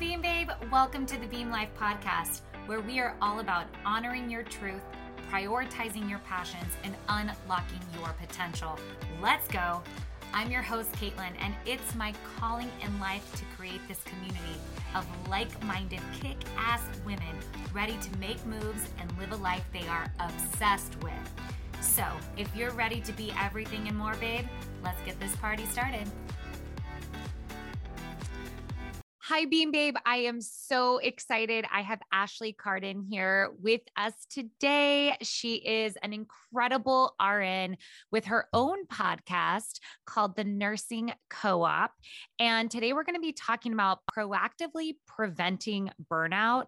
Beam Babe. Welcome to the Beam Life Podcast, where we are all about honoring your truth, prioritizing your passions, and unlocking your potential. Let's go. I'm your host, Kaitlin, and it's my calling in life to create this community of like minded, kick ass women ready to make moves and live a life they are obsessed with. So, if you're ready to be everything and more, babe, let's get this party started. Hi, Beam Babe. I am so excited. I have Ashley Cardin here with us today. She is an incredible RN with her own podcast called The Nursing Co op. And today we're going to be talking about proactively preventing burnout,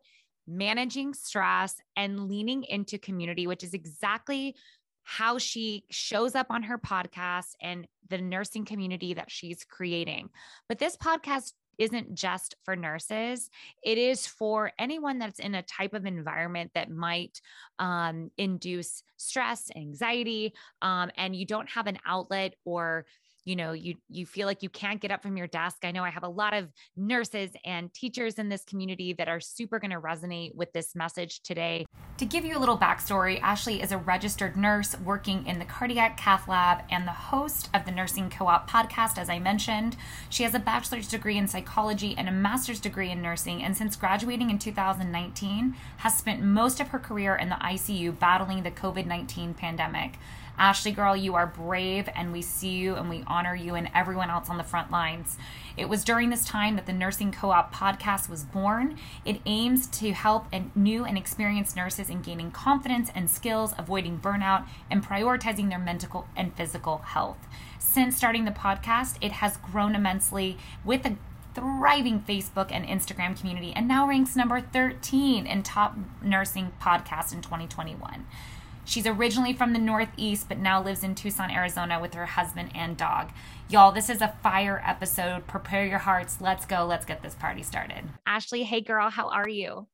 managing stress, and leaning into community, which is exactly how she shows up on her podcast and the nursing community that she's creating. But this podcast isn't just for nurses. It is for anyone that's in a type of environment that might um, induce stress, anxiety, um, and you don't have an outlet or you know you you feel like you can't get up from your desk. I know i have a lot of nurses and teachers in this community that are super going to resonate with this message today. To give you a little backstory ashley is a registered nurse working in the cardiac cath lab and the host of the nursing co-op podcast as i mentioned. She has a bachelor's degree in psychology and a master's degree in nursing and since graduating in 2019 has spent most of her career in the icu battling the covid-19 pandemic Ashley, girl, you are brave, and we see you and we honor you and everyone else on the front lines. It was during this time that the Nursing Co op podcast was born. It aims to help new and experienced nurses in gaining confidence and skills, avoiding burnout, and prioritizing their mental and physical health. Since starting the podcast, it has grown immensely with a thriving Facebook and Instagram community and now ranks number 13 in top nursing podcasts in 2021. She's originally from the Northeast, but now lives in Tucson, Arizona with her husband and dog. Y'all, this is a fire episode. Prepare your hearts. Let's go. Let's get this party started. Ashley, hey girl, how are you?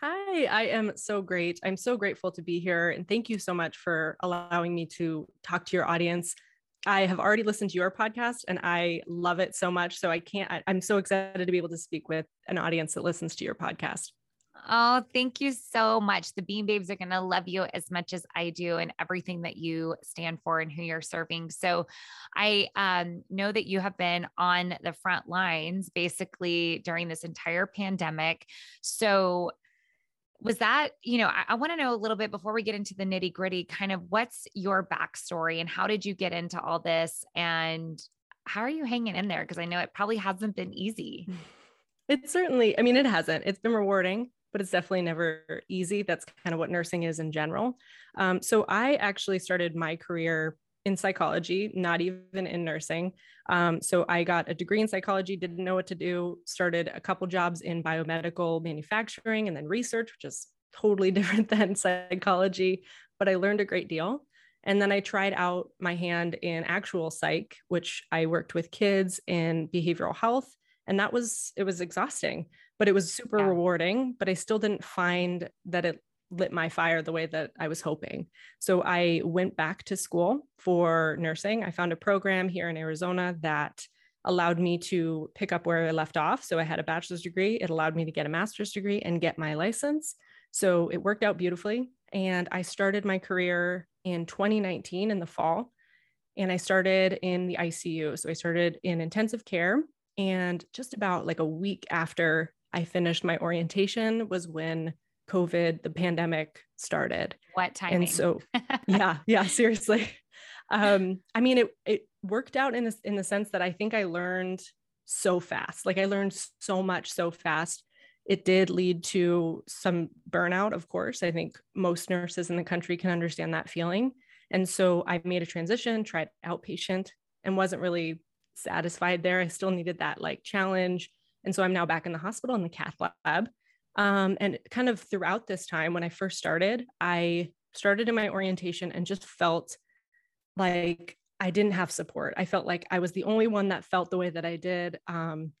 Hi, I am so great. I'm so grateful to be here. And thank you so much for allowing me to talk to your audience. I have already listened to your podcast and I love it so much. So I can't, I'm so excited to be able to speak with an audience that listens to your podcast. Oh, thank you so much. The Beam Babes are going to love you as much as I do and everything that you stand for and who you're serving. So I um, know that you have been on the front lines basically during this entire pandemic. So was that, you know, I, I want to know a little bit before we get into the nitty gritty, kind of what's your backstory and how did you get into all this? And how are you hanging in there? Because I know it probably hasn't been easy. It certainly, I mean, it hasn't. It's been rewarding but it's definitely never easy. That's kind of what nursing is in general. Um, so I actually started my career in psychology, not even in nursing. Um, so I got a degree in psychology, didn't know what to do, started a couple jobs in biomedical manufacturing and then research, which is totally different than psychology, but I learned a great deal. And then I tried out my hand in actual psych, which I worked with kids in behavioral health. And that was, it was exhausting but it was super yeah. rewarding but i still didn't find that it lit my fire the way that i was hoping. So i went back to school for nursing. I found a program here in arizona that allowed me to pick up where i left off. So i had a bachelor's degree. It allowed me to get a master's degree and get my license. So it worked out beautifully. And i started my career in 2019 in the fall. And i started in the icu so i started in intensive care. And just about like a week after I finished my orientation was when COVID, the pandemic started. What time? And so, yeah, yeah, seriously. Um, I mean, it it worked out in this in the sense that I think I learned so fast. Like I learned so much so fast. It did lead to some burnout, of course. I think most nurses in the country can understand that feeling. And so I made a transition, tried outpatient, and wasn't really satisfied there. I still needed that like challenge and so I'm now back in the hospital in the cath lab. Um, and kind of throughout this time, when I first started, I started in my orientation and just felt like I didn't have support. I felt like I was the only one that felt the way that I did. Um,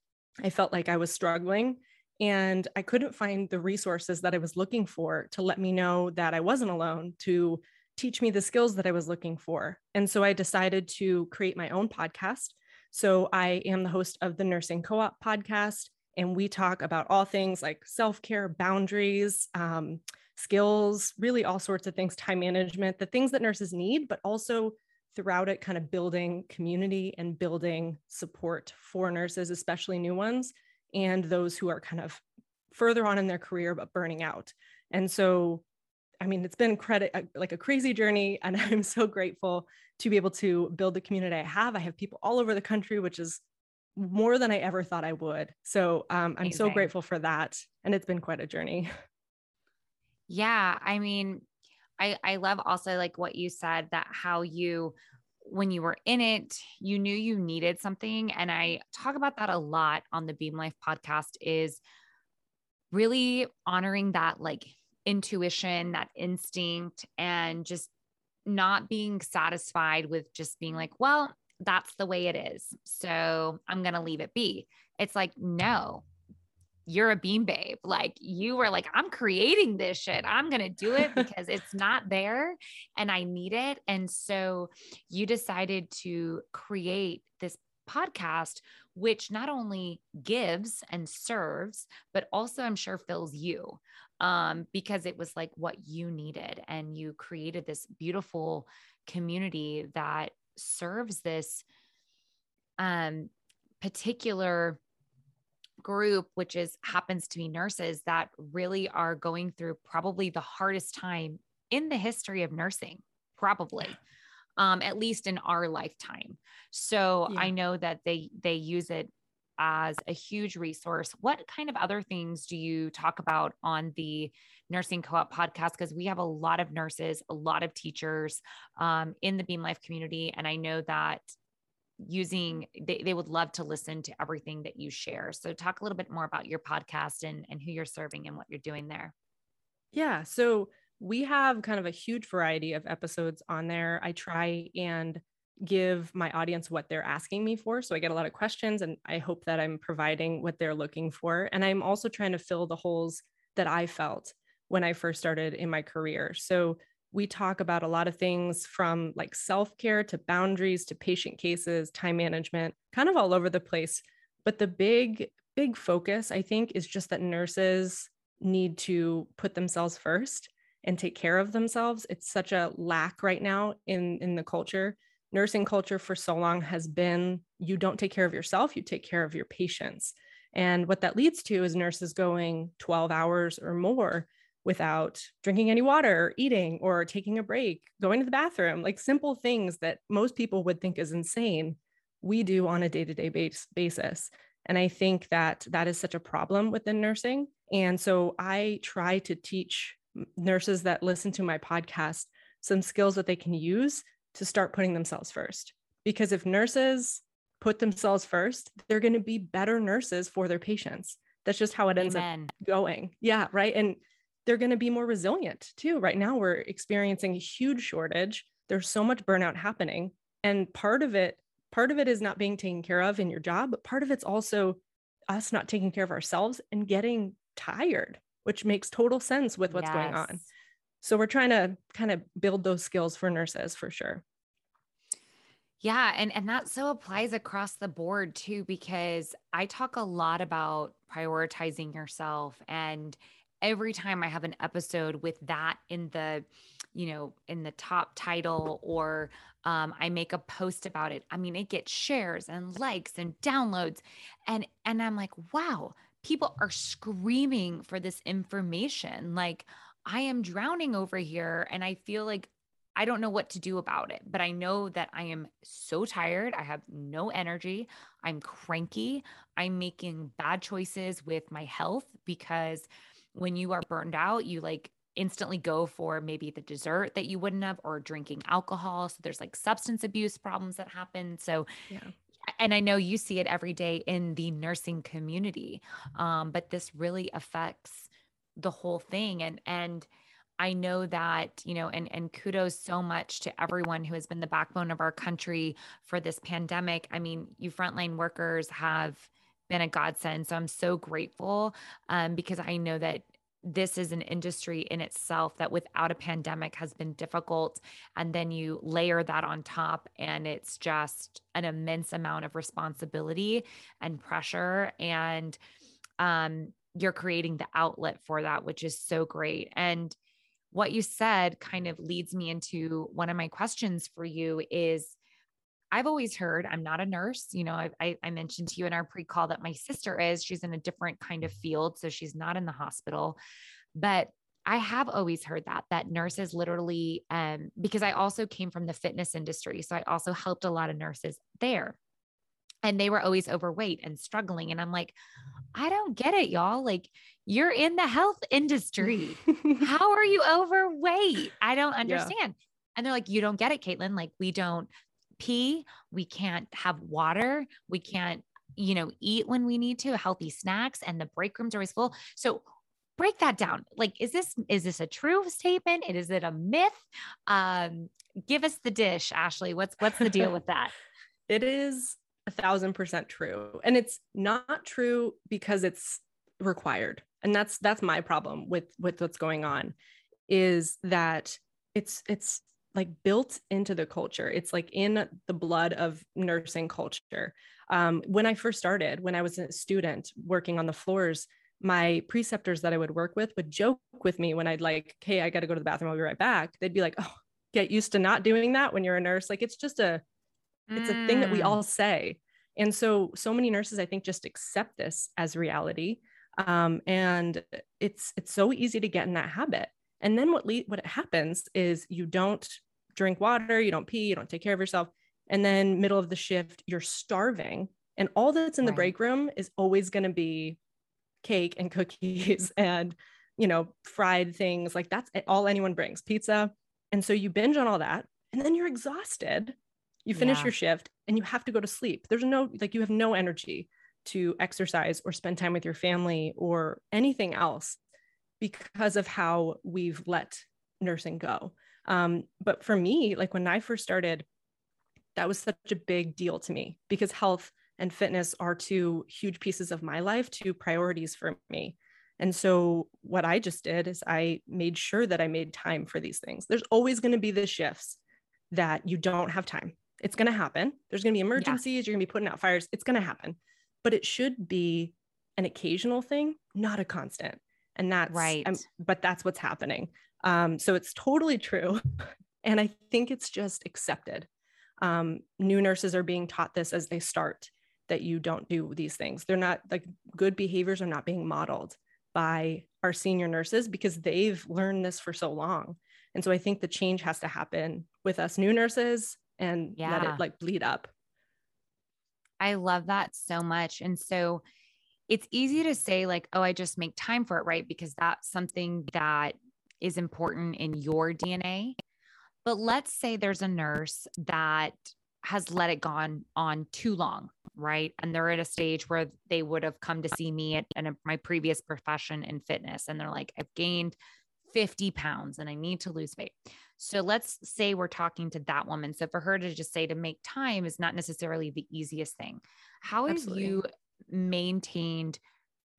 I felt like I was struggling and I couldn't find the resources that I was looking for to let me know that I wasn't alone, to teach me the skills that I was looking for. And so I decided to create my own podcast so I am the host of the Nursing Co op podcast. And we talk about all things like self care, boundaries, um, skills, really all sorts of things, time management, the things that nurses need, but also throughout it, kind of building community and building support for nurses, especially new ones, and those who are kind of further on in their career but burning out. And so, I mean, it's been credit uh, like a crazy journey, and I'm so grateful to be able to build the community I have. I have people all over the country, which is more than I ever thought I would. So um, I'm so grateful for that, and it's been quite a journey. Yeah, I mean, I I love also like what you said that how you when you were in it, you knew you needed something and I talk about that a lot on the Beam Life podcast is really honoring that like intuition, that instinct and just not being satisfied with just being like, well, that's the way it is. So I'm going to leave it be. It's like, no, you're a beam babe. Like you were like, I'm creating this shit. I'm going to do it because it's not there and I need it. And so you decided to create this podcast, which not only gives and serves, but also I'm sure fills you um, because it was like what you needed. And you created this beautiful community that serves this um, particular group, which is happens to be nurses that really are going through probably the hardest time in the history of nursing, probably. Um, at least in our lifetime. So yeah. I know that they they use it as a huge resource. What kind of other things do you talk about on the Nursing Co op podcast? Because we have a lot of nurses, a lot of teachers um, in the Beam Life community. And I know that using they, they would love to listen to everything that you share so talk a little bit more about your podcast and and who you're serving and what you're doing there yeah so we have kind of a huge variety of episodes on there i try and give my audience what they're asking me for so i get a lot of questions and i hope that i'm providing what they're looking for and i'm also trying to fill the holes that i felt when i first started in my career so we talk about a lot of things from like self care to boundaries to patient cases, time management, kind of all over the place. But the big, big focus, I think, is just that nurses need to put themselves first and take care of themselves. It's such a lack right now in, in the culture. Nursing culture for so long has been you don't take care of yourself, you take care of your patients. And what that leads to is nurses going 12 hours or more without drinking any water, or eating, or taking a break, going to the bathroom, like simple things that most people would think is insane, we do on a day to day basis. And I think that that is such a problem within nursing. And so I try to teach nurses that listen to my podcast some skills that they can use to start putting themselves first. Because if nurses put themselves first, they're going to be better nurses for their patients. That's just how it ends Amen. up going. Yeah. Right. And they're going to be more resilient too. Right now, we're experiencing a huge shortage. There's so much burnout happening. And part of it, part of it is not being taken care of in your job, but part of it's also us not taking care of ourselves and getting tired, which makes total sense with what's yes. going on. So we're trying to kind of build those skills for nurses for sure. Yeah, and and that so applies across the board too because I talk a lot about prioritizing yourself and every time I have an episode with that in the, you know, in the top title or um, I make a post about it, I mean, it gets shares and likes and downloads. And and I'm like, wow, people are screaming for this information. Like I am drowning over here and I feel like I don't know what to do about it, but I know that I am so tired. I have no energy. I'm cranky. I'm making bad choices with my health because when you are burned out, you like instantly go for maybe the dessert that you wouldn't have or drinking alcohol. So there's like substance abuse problems that happen. So, yeah. And I know you see it every day in the nursing community, um, but this really affects the whole thing. And and I know that you know, and and kudos so much to everyone who has been the backbone of our country for this pandemic. I mean, you frontline workers have been a godsend. So I'm so grateful um, because I know that this is an industry in itself that without a pandemic has been difficult. And then you layer that on top, and it's just an immense amount of responsibility and pressure. And um, you're creating the outlet for that, which is so great. And what you said kind of leads me into one of my questions for you is I've always heard I'm not a nurse. You know, I, I, mentioned to you in our pre call that my sister is. She's in a different kind of field. So she's not in the hospital. But I have always heard that, that nurses literally, um, because I also came from the fitness industry. So I also helped a lot of nurses there. And they were always overweight and struggling. And I'm like, I don't get it, y'all. Like, you're in the health industry. How are you overweight? I don't understand. Yeah. And they're like, you don't get it, Kaitlin. Like, we don't pee, we can't have water, we can't, you know, eat when we need to, healthy snacks, and the break rooms are always full. So break that down. Like, is this is this a true statement? Is it a myth? Um, give us the dish, Ashley. What's what's the deal with that? it is a thousand percent true. And it's not true because it's required. And that's that's my problem with with what's going on is that it's it's like built into the culture. It's like in the blood of nursing culture. Um, when I first started, when I was a student working on the floors, my preceptors that I would work with would joke with me when I'd like, "Hey, I got to go to the bathroom. I'll be right back." They'd be like, "Oh, get used to not doing that when you're a nurse." Like it's just a, it's a thing that we mm. all say, and so so many nurses I think just accept this as reality, um, and it's it's so easy to get in that habit. And then what le- what happens is you don't drink water, you don't pee, you don't take care of yourself. And then middle of the shift, you're starving. And all that's in the break room is always going to be cake and cookies and, you know, fried things. Like that's all anyone brings pizza. And so you binge on all that. And then you're exhausted. You finish yeah. your shift and you have to go to sleep. There's no, like, you have no energy to exercise or spend time with your family or anything else because of how we've let nursing go. Um, but for me, like when I first started, that was such a big deal to me because health and fitness are two huge pieces of my life, two priorities for me. And so what I just did is I made sure that I made time for these things. There's always going to be the shifts that you don't have time. It's going to happen. There's going to be emergencies, yeah. you're going to be putting out fires. It's going to happen. But it should be an occasional thing, not a constant. And that's right. Um, but that's what's happening. Um, so it's totally true. And I think it's just accepted. Um, new nurses are being taught this as they start that you don't do these things. They're not like good behaviors are not being modeled by our senior nurses because they've learned this for so long. And so I think the change has to happen with us new nurses and yeah. let it like bleed up. I love that so much. And so it's easy to say, like, oh, I just make time for it, right? Because that's something that is important in your DNA. But let's say there's a nurse that has let it gone on too long, right? And they're at a stage where they would have come to see me at, at my previous profession in fitness. And they're like, I've gained 50 pounds and I need to lose weight. So let's say we're talking to that woman. So for her to just say to make time is not necessarily the easiest thing. How have Absolutely. you maintained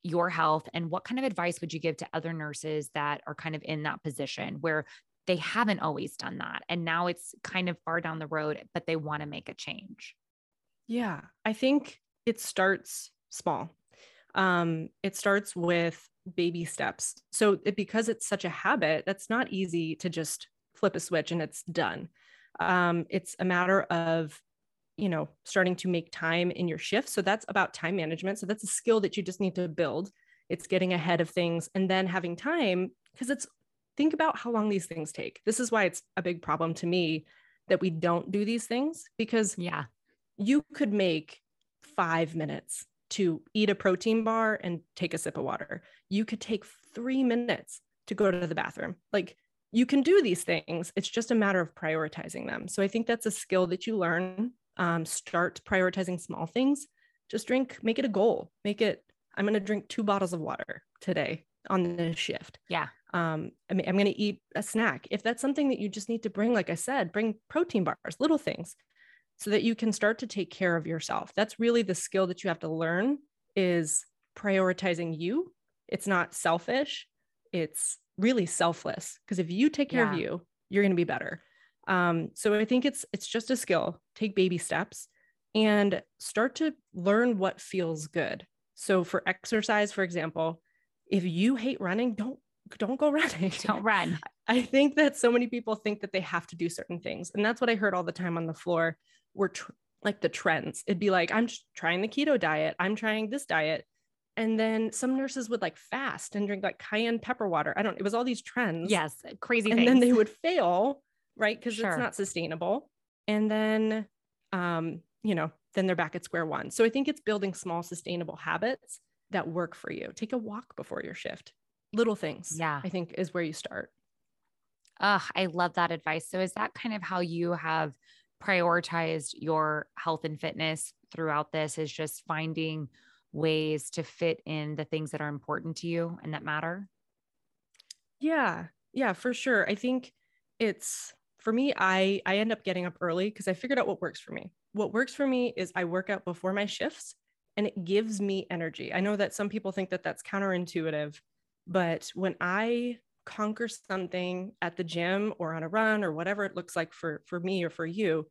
your health and what kind of advice would you give to other nurses that are kind of in that position where they haven't always done that and now it's kind of far down the road but they want to make a change yeah i think it starts small um, it starts with baby steps. So it, because it's such a habit that's not easy to just flip a switch and it's done. Um, it's a matter of you know starting to make time in your shift. So that's about time management. So that's a skill that you just need to build. It's getting ahead of things and then having time because it's think about how long these things take. This is why it's a big problem to me that we don't do these things because yeah. you could make 5 minutes to eat a protein bar and take a sip of water. You could take 3 minutes to go to the bathroom. Like you can do these things. It's just a matter of prioritizing them. So i think that's a skill that you learn um, start prioritizing small things. Just drink make it a goal. Make it i'm going to drink two bottles of water today on the shift. Yeah. Um, I mean, i'm going to eat a snack. If that's something that you just need to bring like i said bring protein bars little things so that you can start to take care of yourself that's really the skill that you have to learn is prioritizing you it's not selfish it's really selfless because if you take care yeah. of you you're going to be better um, so I think it's it's just a skill. Take baby steps and start to learn what feels good. So for exercise, for example, if you hate running, don't don't go running. Don't run. I think that so many people think that they have to do certain things. And that's what I heard all the time on the floor were tr- like the trends. It'd be like, I'm trying the keto diet, I'm trying this diet. And then some nurses would like fast and drink like cayenne pepper water. I don't, it was all these trends. Yes, crazy And things. then they would fail, right? Because Sure. it's not sustainable. And then, um, you know, then they're back at square one. So I think it's building small, sustainable habits that work for you. Take a walk before your shift. Little things, Yeah. I think is where you start. Ugh, I love that advice. So, is that kind of how you have prioritized your health and fitness throughout this? Is just finding ways to fit in the things that are important to you and that matter? Yeah. Yeah, for sure. I think it's for me I I end up getting up early because I figured out what works for me. What works for me is I work out before my shifts and it gives me energy. I know that some people think that that's counterintuitive, but when I conquer something at the gym or on a run or whatever it looks like for for me or for you,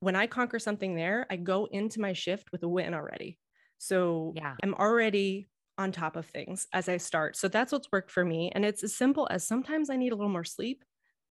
when I conquer something there, I go into my shift with a win already. So Yeah. I'm already on top of things as I start. So that's what's worked for me. And it's as simple as sometimes I need a little more sleep.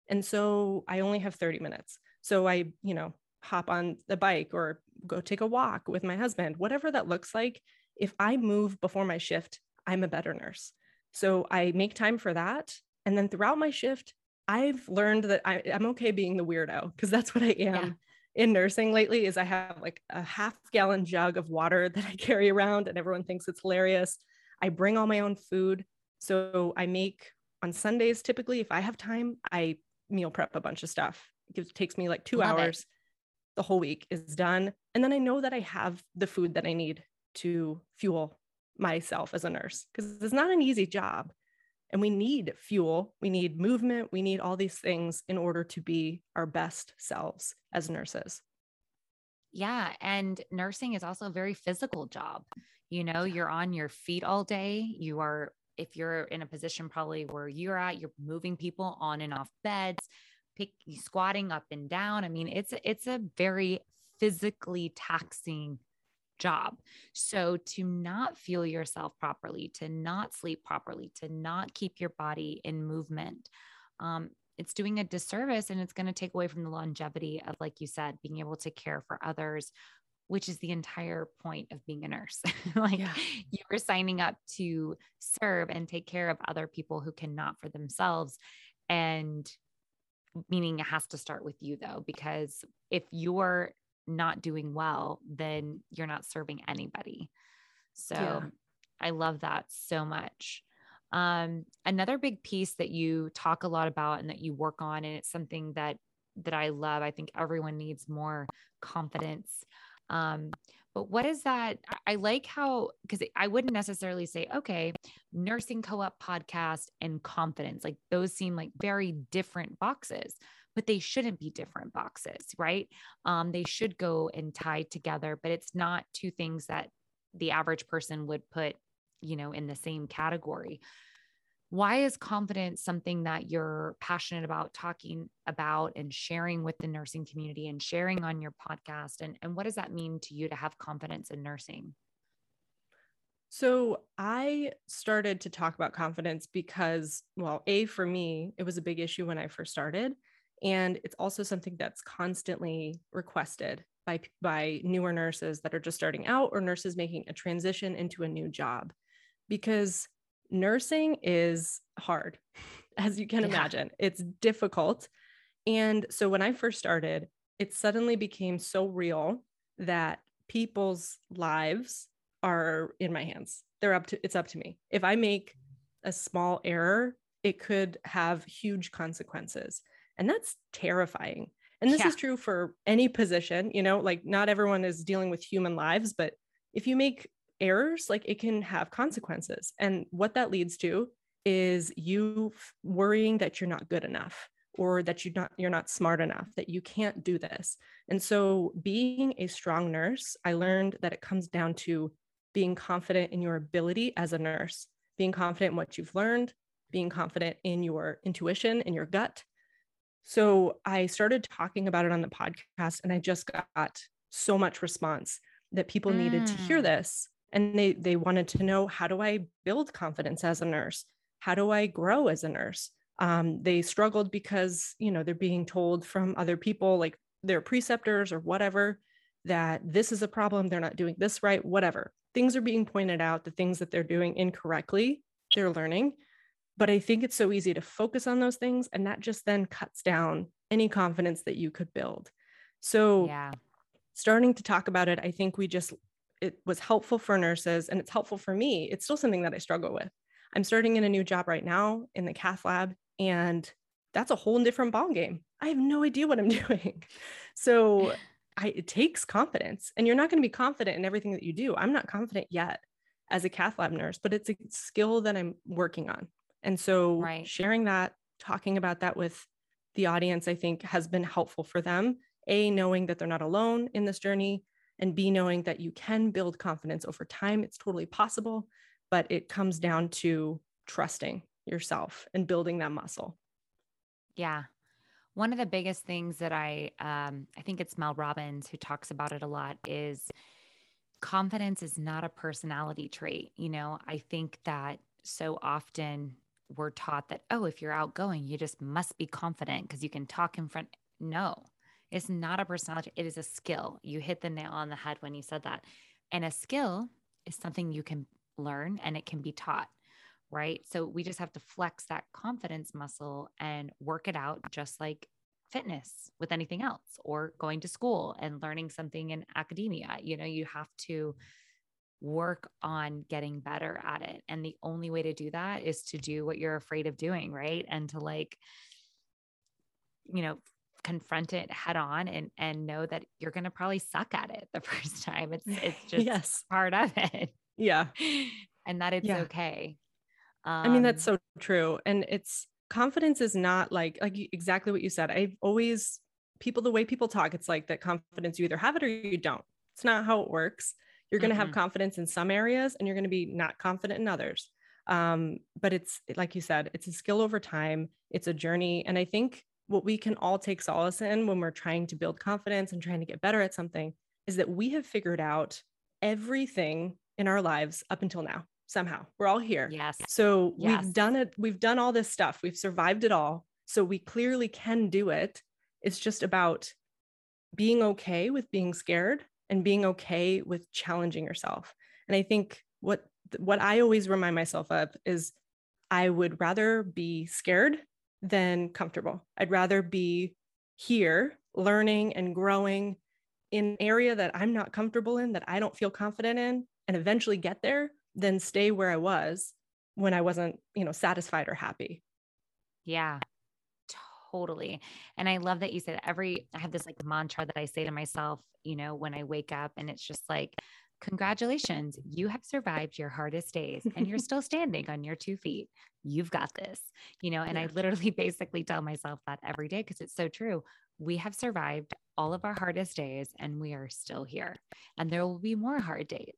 And so I only have 30 minutes. So I, you know, hop on the bike or go take a walk with my husband, whatever that looks like. If I move before my shift, I'm a better nurse. So I make time for that. And then throughout my shift, I've learned that I, I'm okay being the weirdo because that's what I am Yeah. in nursing lately is I have like a half gallon jug of water that I carry around and everyone thinks it's hilarious. I bring all my own food. So I make on Sundays typically if I have time, I meal prep a bunch of stuff. It gives- takes me like 2 Love it. hours. The whole week is done and then I know that I have the food that I need to fuel myself as a nurse because it's not an easy job. And we need fuel, we need movement, we need all these things in order to be our best selves as nurses. Yeah. And nursing is also a very physical job. You know, you're on your feet all day. You are, if you're in a position probably where you're at, you're moving people on and off beds, pick, squatting up and down. I mean, it's, it's a very physically taxing job. So to not fuel yourself properly, to not sleep properly, to not keep your body in movement, um, it's doing a disservice and it's going to take away from the longevity of, like you said, being able to care for others, which is the entire point of being a nurse. like Yeah. you were signing up to serve and take care of other people who cannot for themselves. And meaning it has to start with you though, because if you're not doing well, then you're not serving anybody. So Yeah. I love that so much. Um, another big piece that you talk a lot about and that you work on, and it's something that that I love. I think everyone needs more confidence. Um, but what is that? I- like how because I wouldn't necessarily say, okay, nursing co-op podcast and confidence, like those seem like very different boxes, but they shouldn't be different boxes, right? Um, they should go and tie together, but it's not two things that the average person would put you know, in the same category. Why is confidence something that you're passionate about talking about and sharing with the nursing community and sharing on your podcast? And, and what does that mean to you to have confidence in nursing? So I started to talk about confidence because, well, A, for me, it was a big issue when I first started. And it's also something that's constantly requested by, by newer nurses that are just starting out or nurses making a transition into a new job because nursing is hard, as you can Yeah. imagine. It's difficult. And so when I first started, it suddenly became so real that people's lives are in my hands. They're up to it's up to me. If I make a small error, it could have huge consequences. And that's terrifying. And this Yeah. is true for any position, you know, like not everyone is dealing with human lives, but if you make errors, like it can have consequences. And what that leads to is you worrying that you're not good enough or that you're not you're not smart enough, that you can't do this. And so being a strong nurse, I learned that it comes down to being confident in your ability as a nurse, being confident in what you've learned, being confident in your intuition, in your gut. So I started talking about it on the podcast and I just got so much response that people needed to hear Mm. this. And they they wanted to know how do I build confidence as a nurse? How do I grow as a nurse? Um, they struggled because you know they're being told from other people like their preceptors or whatever that this is a problem they're not doing this right whatever things are being pointed out the things that they're doing incorrectly they're learning but i think it's so easy to focus on those things and that just then cuts down any confidence that you could build so yeah starting to talk about it i think we just it was helpful for nurses and it's helpful for me it's still something that i struggle with i'm starting in a new job right now in the cath lab and that's a whole different ball game i have no idea what i'm doing so I, it takes confidence and you're not going to be confident in everything that you do. I'm not confident yet as a cath lab nurse, but it's a skill that I'm working on. And so right. sharing that, talking about that with the audience, I think has been helpful for them. A, knowing that they're not alone in this journey, and B, knowing that you can build confidence over time. It's totally possible, but it comes down to trusting yourself and building that muscle. Yeah one of the biggest things that I, um, I think it's Mel Robbins who talks about it a lot is confidence is not a personality trait. You know, I think that so often we're taught that, oh, if you're outgoing, you just must be confident because you can talk in front. No, it's not a personality. It is a skill. You hit the nail on the head when you said that. And a skill is something you can learn and it can be taught right? So we just have to flex that confidence muscle and work it out just like fitness with anything else or going to school and learning something in academia. You know, you have to work on getting better at it. And the only way to do that is to do what you're afraid of doing, right? And to like, you know, confront it head on and and know that you're going to probably suck at it the first time. It's it's just yes. part of it. Yeah. And that it's yeah. okay. Um, I mean, that's um, so true. And it's confidence is not like like exactly what you said. I've always people the way people talk, it's like that confidence you either have it or you don't. It's not how it works. You're going to mm-hmm. have confidence in some areas and you're going to be not confident in others. Um, but it's like you said, it's a skill over time. It's a journey, and I think what we can all take solace in when we're trying to build confidence and trying to get better at something is that we have figured out everything in our lives up until now somehow. We're all here. Yes. So yes. we've done it. We've done all this stuff. We've survived it all. So we clearly can do it. It's just about being okay with being scared and being okay with challenging yourself. And I think what what I always remind myself of is I would rather be scared than comfortable. I'd rather be here learning and growing in an area that I'm not comfortable in, that I don't feel confident in, and eventually get there than stay where I was when I wasn't, you know, satisfied or happy. Yeah. Totally. And I love that you said every I have this like mantra that I say to myself, you know, when I wake up and it's just like congratulations, you have survived your hardest days and you're still standing on your two feet. You've got this, you know, and yeah. I literally basically tell myself that every day because it's so true. We have survived all of our hardest days and we are still here. And there will be more hard days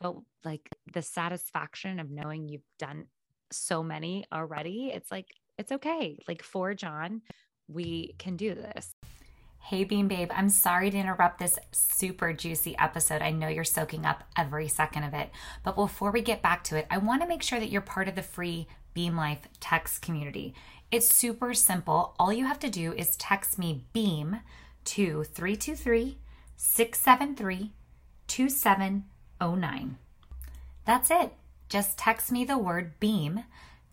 but like the satisfaction of knowing you've done so many already, it's like, it's okay. Like for John, we can do this. Hey, Beam Babe, I'm sorry to interrupt this super juicy episode. I know you're soaking up every second of it. But before we get back to it, I want to make sure that you're part of the free Beam Life text community. It's super simple. All you have to do is text me BEAM to 323 673 2709. That's it. Just text me the word BEAM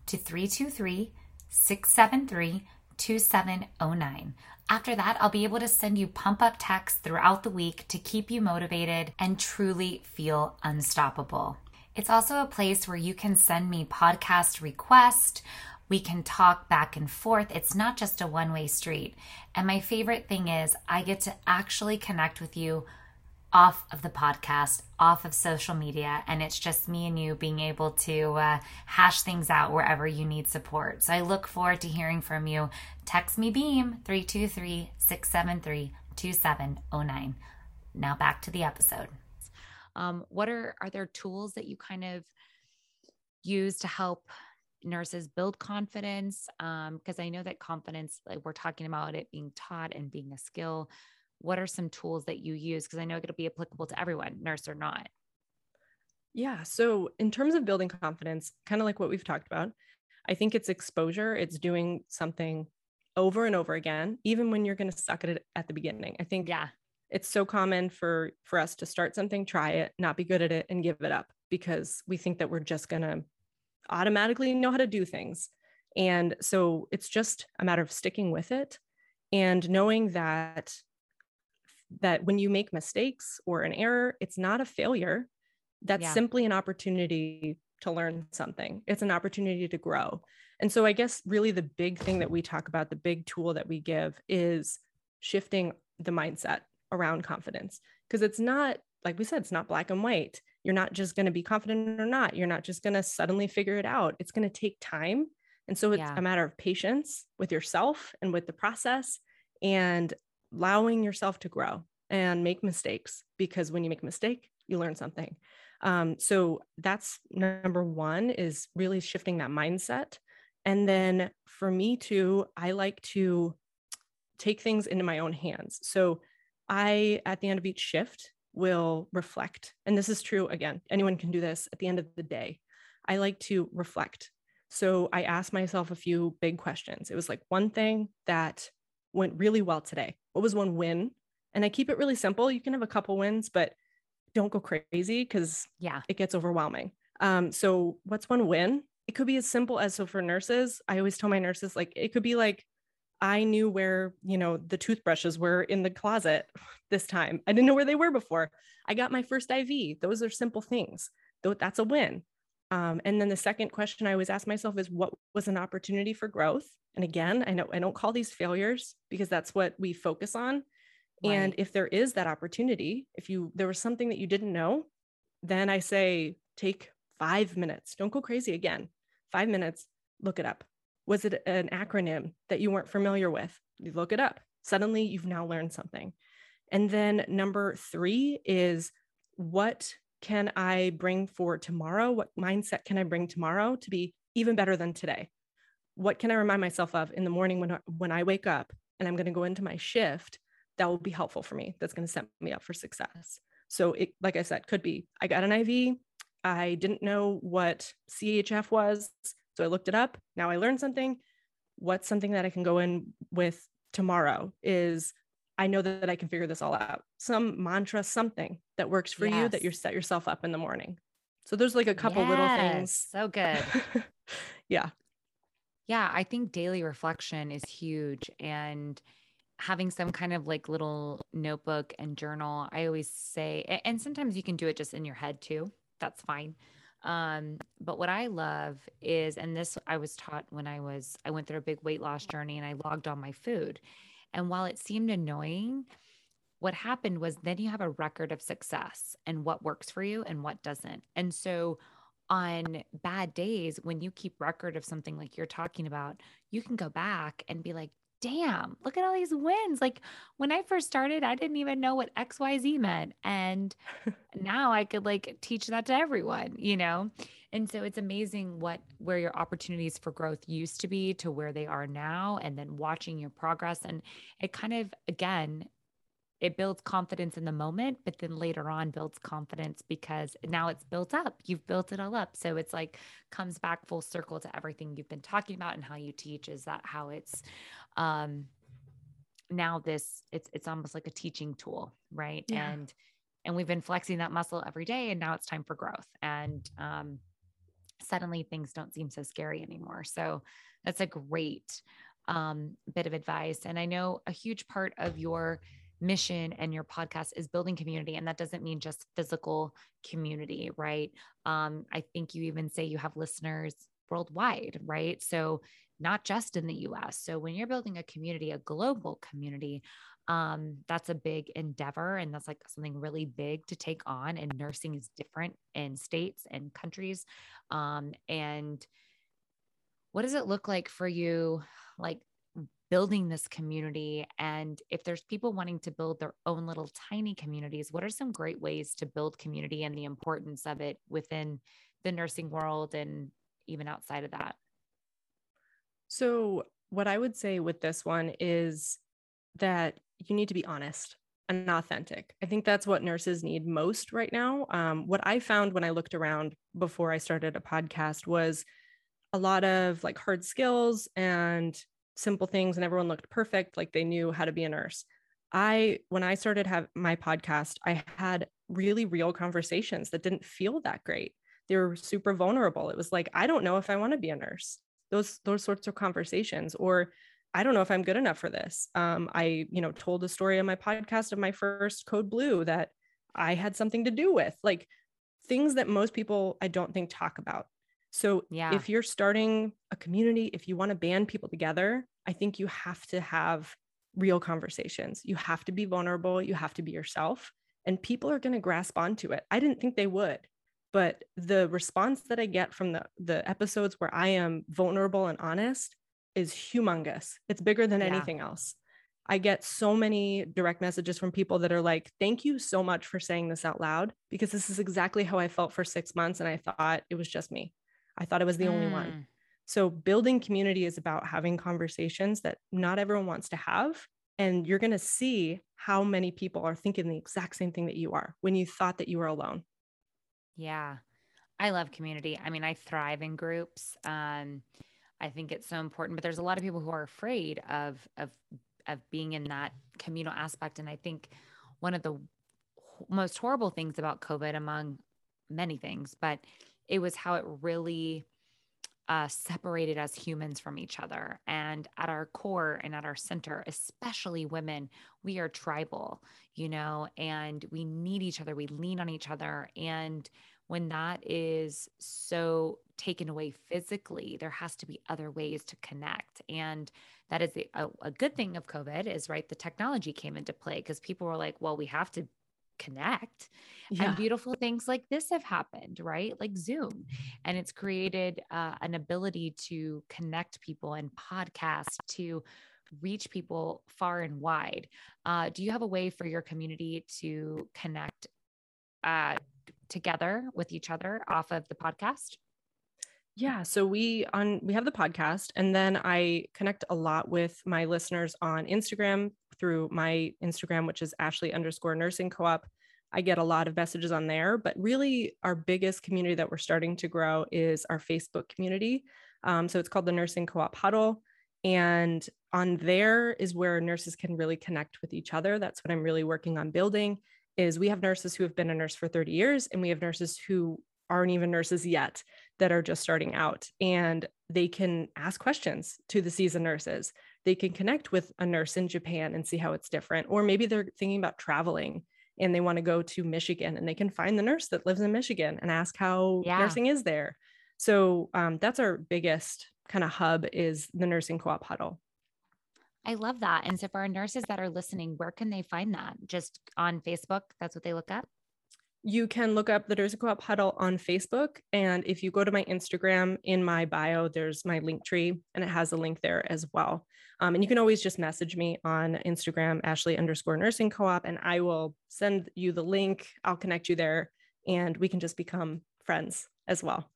to 323 673 2709. After that, I'll be able to send you pump up texts throughout the week to keep you motivated and truly feel unstoppable. It's also a place where you can send me podcast requests. We can talk back and forth. It's not just a one way street. And my favorite thing is, I get to actually connect with you off of the podcast, off of social media, and it's just me and you being able to uh, hash things out wherever you need support. So I look forward to hearing from you. Text me BEAM 323 673 2709. Now back to the episode. Um, what are are there tools that you kind of use to help nurses build confidence? Because um, I know that confidence, like we're talking about it being taught and being a skill what are some tools that you use? Because I know it'll be applicable to everyone, nurse or not. Yeah. So, in terms of building confidence, kind of like what we've talked about, I think it's exposure, it's doing something over and over again, even when you're going to suck at it at the beginning. I think yeah. It's so common for for us to start something, try it, not be good at it and give it up because we think that we're just going to automatically know how to do things. And so it's just a matter of sticking with it and knowing that that when you make mistakes or an error, it's not a failure that's yeah. simply an opportunity to learn something. It's an opportunity to grow. And so I guess really the big thing that we talk about, the big tool that we give is shifting the mindset around confidence because it's not like we said it's not black and white. You're not just going to be confident or not. You're not just going to suddenly figure it out. It's going to take time. And so it's yeah. a matter of patience with yourself and with the process and allowing yourself to grow and make mistakes because when you make a mistake, you learn something. Um, so that's number one is really shifting that mindset. And then for me too, I like to take things into my own hands. So I, at the end of each shift, will reflect. And this is true again, anyone can do this at the end of the day. I like to reflect. So I asked myself a few big questions. It was like one thing that went really well today. What was one win? And I keep it really simple. You can have a couple wins, but don't go crazy because yeah, it gets overwhelming. Um, so what's one win? It could be as simple as so for nurses, I always tell my nurses like it could be like I knew where, you know, the toothbrushes were in the closet this time. I didn't know where they were before. I got my first IV. Those are simple things. Though that's a win. Um, and then the second question I always ask myself is what was an opportunity for growth? And again, I know I don't call these failures because that's what we focus on. Right. And if there is that opportunity, if you there was something that you didn't know, then I say take five minutes. Don't go crazy again. Five minutes, look it up. Was it an acronym that you weren't familiar with? You look it up. Suddenly you've now learned something. And then number three is what can I bring for tomorrow? What mindset can I bring tomorrow to be even better than today? What can I remind myself of in the morning when, when I wake up and I'm going to go into my shift that will be helpful for me. That's going to set me up for success. So it, like I said, could be I got an IV. I didn't know what CHF was. So I looked it up. Now I learned something. What's something that I can go in with tomorrow is I know that I can figure this all out. Some mantra, something that works for yes. you that you set yourself up in the morning. So there's like a couple yes, little things. So good. yeah. Yeah. I think daily reflection is huge. And having some kind of like little notebook and journal. I always say, and sometimes you can do it just in your head too. That's fine. Um, but what I love is, and this I was taught when I was, I went through a big weight loss journey and I logged on my food. And while it seemed annoying, what happened was then you have a record of success and what works for you and what doesn't. And so on bad days, when you keep record of something like you're talking about, you can go back and be like, damn, look at all these wins. Like when I first started, I didn't even know what XYZ meant. And now I could like teach that to everyone, you know? And so it's amazing what where your opportunities for growth used to be to where they are now and then watching your progress and it kind of again it builds confidence in the moment, but then later on builds confidence because now it's built up. You've built it all up. So it's like comes back full circle to everything you've been talking about and how you teach. Is that how it's um now this it's it's almost like a teaching tool, right? Yeah. And and we've been flexing that muscle every day and now it's time for growth. And um suddenly things don't seem so scary anymore. So that's a great um bit of advice. And I know a huge part of your mission and your podcast is building community and that doesn't mean just physical community right um, i think you even say you have listeners worldwide right so not just in the us so when you're building a community a global community um, that's a big endeavor and that's like something really big to take on and nursing is different in states and countries um, and what does it look like for you like building this community? And if there's people wanting to build their own little tiny communities what are some great ways to build community and the importance of it within the nursing world and even outside of that? So what i would say with this one is that you need to be honest and authentic. I think that's what nurses need most right now. Um, what I found when I looked around before I started a podcast was a lot of like hard skills and simple things, and everyone looked perfect, like they knew how to be a nurse. I, when I started have my podcast, I had really real conversations that didn't feel that great. They were super vulnerable. It was like, I don't know if I want to be a nurse. Those those sorts of conversations, or I don't know if I'm good enough for this. Um, I, you know, told a story on my podcast of my first code blue that I had something to do with, like things that most people I don't think talk about. So yeah. if you're starting a community, if you want to band people together, I think you have to have real conversations. You have to be vulnerable. You have to be yourself, and people are going to grasp onto it. I didn't think they would, but the response that I get from the the episodes where I am vulnerable and honest is humongous. It's bigger than yeah. anything else. I get so many direct messages from people that are like, Thank you so much for saying this out loud because this is exactly how I felt for six months. And I thought it was just me. I thought I was the mm. only one. Mm. So, building community is about having conversations that not everyone wants to have. And you're going to see how many people are thinking the exact same thing that you are when you thought that you were alone. Yeah. I love community. I mean, I thrive in groups. Um, I think it's so important, but there's a lot of people who are afraid of of of being in that communal aspect. And I think one of the most horrible things about COVID, among many things, but it was how it really uh, separated us humans from each other. And at our core and at our center, especially women, we are tribal, you know, and we need each other. We lean on each other. And when that is so taken away physically, there has to be other ways to connect. And that is a, a good thing of COVID is right. The technology came into play because people were like, well, we have to connect. Yeah. And beautiful things like this have happened, right? Like Zoom. And it's created uh, an ability to connect people and podcast to reach people far and wide. Uh, do you have a way for your community to connect uh, together with each other off of the podcast? Yeah, so we on we have the podcast and then I connect a lot with my listeners on Instagram through my Instagram, which is Ashley underscore nursing co-op. I get a lot of messages on there, but really our biggest community that we're starting to grow is our Facebook community. Um, so it's called the Nursing Co-op Huddle. And on there is where nurses can really connect with each other. That's what I'm really working on building is we have nurses who have been a nurse for 30 years and we have nurses who aren't even nurses yet that are just starting out and they can ask questions to the seasoned nurses. They can connect with a nurse in japan and see how it's different or maybe they're thinking about traveling and they want to go to michigan and they can find the nurse that lives in michigan and ask how yeah. nursing is there. So um, that's our biggest kind of hub is the nursing co-op huddle I love that. And so for our nurses that are listening, where can they find that? Just on Facebook? That's what they look up? You can look up the Nursing Co-op Huddle on Facebook. And if you go to my Instagram, in my bio, there's my link tree and it has a link there as well. Um, and you can always just message me on Instagram, Ashley underscore nursing co-op, and I will send you the link. I'll connect you there and we can just become friends as well.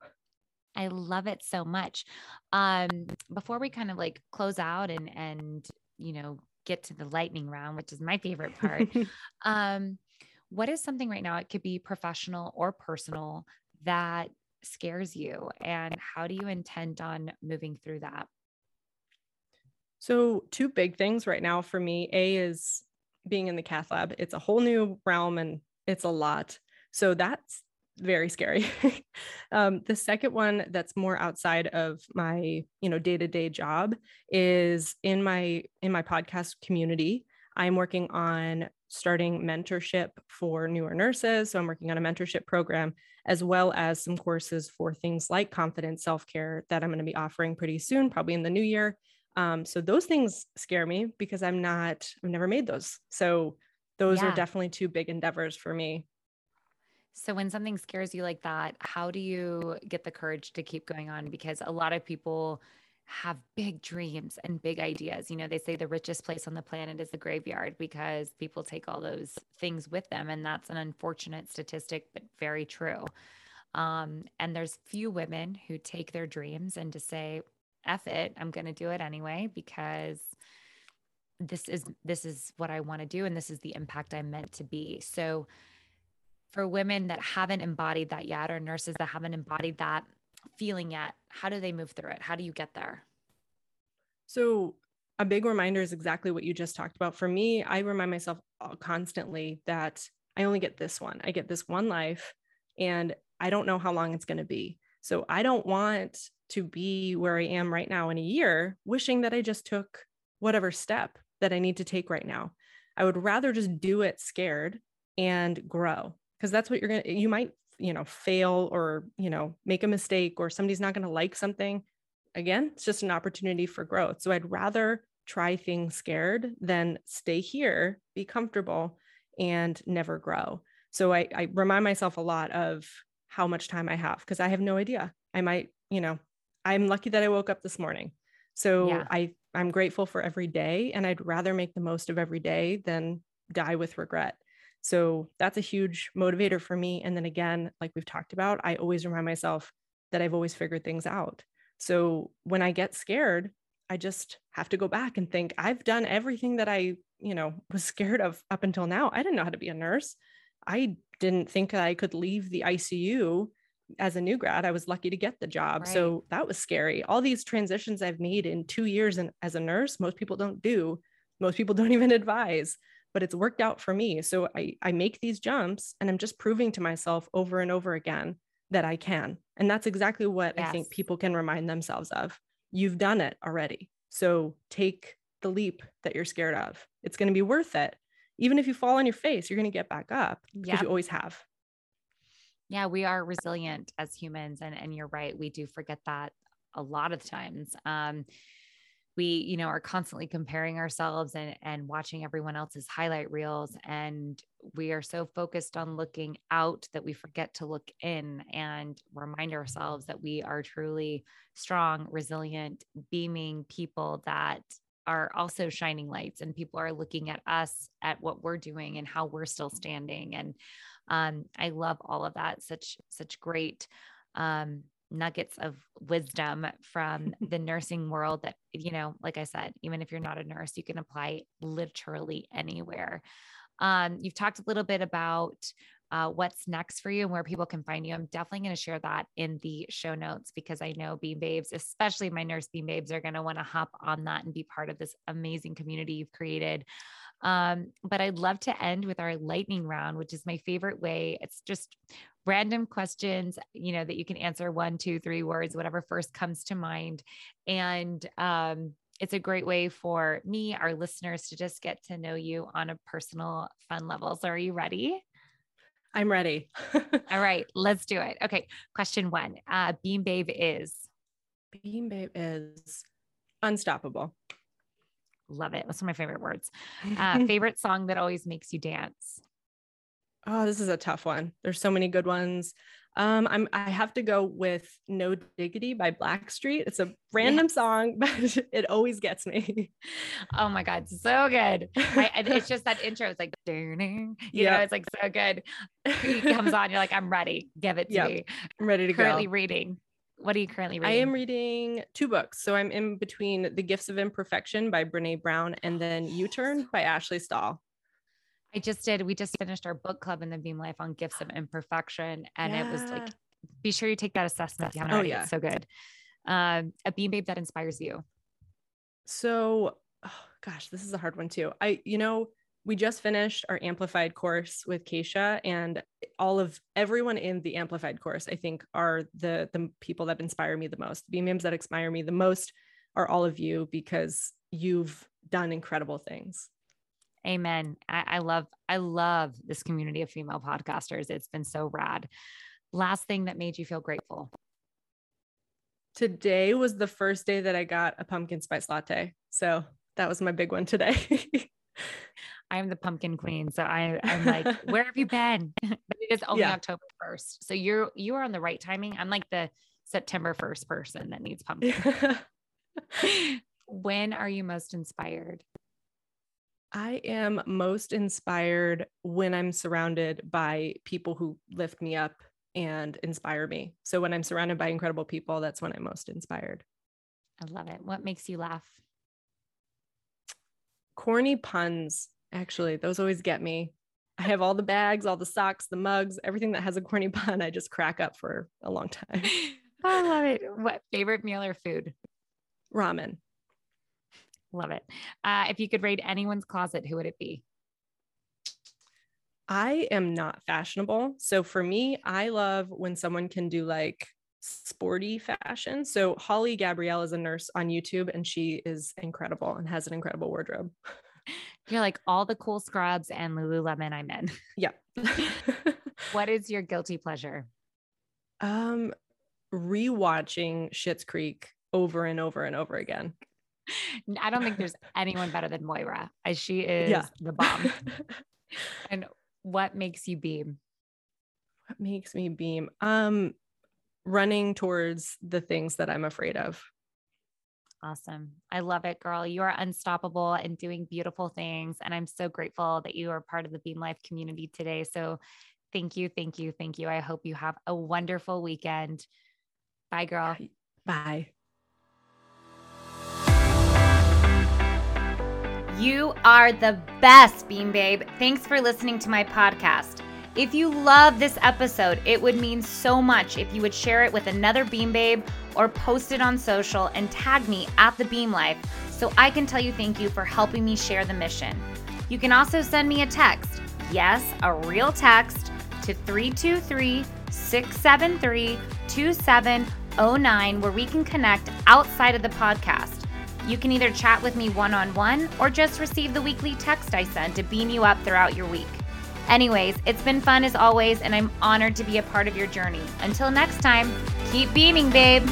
I love it so much. Um, before we kind of like close out and and you know get to the lightning round, which is my favorite part, um, what is something right now? It could be professional or personal that scares you, and how do you intend on moving through that? So, two big things right now for me. A is being in the cath lab. It's a whole new realm and it's a lot. So that's very scary. um, the second one that's more outside of my, you know, day-to-day job is in my in my podcast community. I'm working on starting mentorship for newer nurses. So I'm working on a mentorship program as well as some courses for things like confident self-care that I'm going to be offering pretty soon, probably in the new year. Um, so those things scare me because I'm not, I've never made those. So those yeah. are definitely two big endeavors for me so when something scares you like that, how do you get the courage to keep going on? Because a lot of people have big dreams and big ideas. You know, they say the richest place on the planet is the graveyard because people take all those things with them. And that's an unfortunate statistic, but very true. Um, and there's few women who take their dreams and to say, F it, I'm going to do it anyway because this is this is what I want to do and this is the impact I'm meant to be. So for women that haven't embodied that yet or nurses that haven't embodied that feeling yet, how do they move through it? How do you get there? So a big reminder is exactly what you just talked about. For me, I remind myself uh, constantly that I only get this one. I get this one life and I don't know how long it's going to be. So I don't want to be where I am right now in a year, wishing that I just took whatever step that I need to take right now. I would rather just do it scared and grow because that's what you're going to, you might, you know, fail or, you know, make a mistake or somebody's not going to like something. Again, it's just an opportunity for growth. So I'd rather try things scared than stay here, be comfortable, and never grow. So I, I remind myself a lot of how much time I have because I have no idea. I might, you know, I'm lucky that I woke up this morning. So yeah. I I'm grateful for every day and I'd rather make the most of every day than die with regret. So that's a huge motivator for me. And then again, like we've talked about, I always remind myself that I've always figured things out. So when I get scared, I just have to go back and think I've done everything that I, you know, was scared of up until now. I didn't know how to be a nurse. I didn't think I could leave the ICU as a new grad. I was lucky to get the job. Right. So that was scary. All these transitions I've made in two years in, as a nurse, most people don't do. Most people don't even advise, but it's worked out for me. So I, I make these jumps and I'm just proving to myself over and over again that I can. And that's exactly what yes. I think people can remind themselves of. You've done it already. So take the leap that you're scared of. It's going to be worth it. Even if you fall on your face, you're going to get back up because yep. you always have. Yeah, we are resilient as humans. And, and you're right. We do forget that a lot of times. Um, we you know are constantly comparing ourselves and and watching everyone else's highlight reels and we are so focused on looking out that we forget to look in and remind ourselves that we are truly strong resilient beaming people that are also shining lights and people are looking at us at what we're doing and how we're still standing and um, i love all of that such such great um, nuggets of wisdom from the nursing world that you know like i said even if you're not a nurse you can apply literally anywhere um, you've talked a little bit about uh, what's next for you and where people can find you. I'm definitely going to share that in the show notes because I know Beam Babes, especially my nurse Beam Babes, are going to want to hop on that and be part of this amazing community you've created. Um, but I'd love to end with our lightning round, which is my favorite way. It's just random questions, you know, that you can answer one, two, three words, whatever first comes to mind. And um, it's a great way for me, our listeners, to just get to know you on a personal, fun level. So, are you ready? I'm ready. All right, let's do it. Okay, question one uh, Beam Babe is? Beam Babe is unstoppable. Love it. That's one of my favorite words. Uh, favorite song that always makes you dance? Oh, this is a tough one. There's so many good ones. Um, I'm I have to go with No Diggity by Blackstreet. It's a random yes. song, but it always gets me. Oh my God, so good. I, it's just that intro. It's like, you yep. know, it's like so good. He comes on, you're like, I'm ready. Give it to yep. me. I'm ready to currently go. Currently reading. What are you currently reading? I am reading two books. So I'm in between The Gifts of Imperfection by Brene Brown and then You Turn by Ashley Stahl. I just did. We just finished our book club in the Beam Life on gifts of imperfection. And yeah. it was like, be sure you take that assessment. You oh, yeah. It's so good. Um, a beam babe that inspires you. So, oh, gosh, this is a hard one too. I, you know, we just finished our amplified course with Keisha and all of everyone in the amplified course, I think are the, the people that inspire me the most. The beam that inspire me the most are all of you because you've done incredible things. Amen. I, I love, I love this community of female podcasters. It's been so rad. Last thing that made you feel grateful. Today was the first day that I got a pumpkin spice latte. So that was my big one today. I am the pumpkin queen. So I, I'm like, where have you been? but it is only yeah. October 1st. So you're you are on the right timing. I'm like the September 1st person that needs pumpkin. when are you most inspired? I am most inspired when I'm surrounded by people who lift me up and inspire me. So when I'm surrounded by incredible people, that's when I'm most inspired. I love it. What makes you laugh? corny puns. Actually, those always get me. I have all the bags, all the socks, the mugs, everything that has a corny pun. I just crack up for a long time. I love it. What favorite meal or food? Ramen. Love it. Uh, if you could raid anyone's closet, who would it be? I am not fashionable. So for me, I love when someone can do like sporty fashion. So Holly Gabrielle is a nurse on YouTube and she is incredible and has an incredible wardrobe. You're like all the cool scrubs and Lululemon I'm in. Yeah. what is your guilty pleasure? Um rewatching Schitt's Creek over and over and over again. I don't think there's anyone better than Moira, as she is yeah. the bomb. and what makes you beam? What makes me beam? Um, running towards the things that I'm afraid of. Awesome. I love it, girl. You are unstoppable and doing beautiful things. And I'm so grateful that you are part of the Beam Life community today. So thank you, thank you, thank you. I hope you have a wonderful weekend. Bye, girl. Bye. You are the best, Beam Babe. Thanks for listening to my podcast. If you love this episode, it would mean so much if you would share it with another Beam Babe or post it on social and tag me at the Beam Life so I can tell you thank you for helping me share the mission. You can also send me a text, yes, a real text, to 323 673 2709 where we can connect outside of the podcast. You can either chat with me one on one or just receive the weekly text I send to beam you up throughout your week. Anyways, it's been fun as always, and I'm honored to be a part of your journey. Until next time, keep beaming, babe.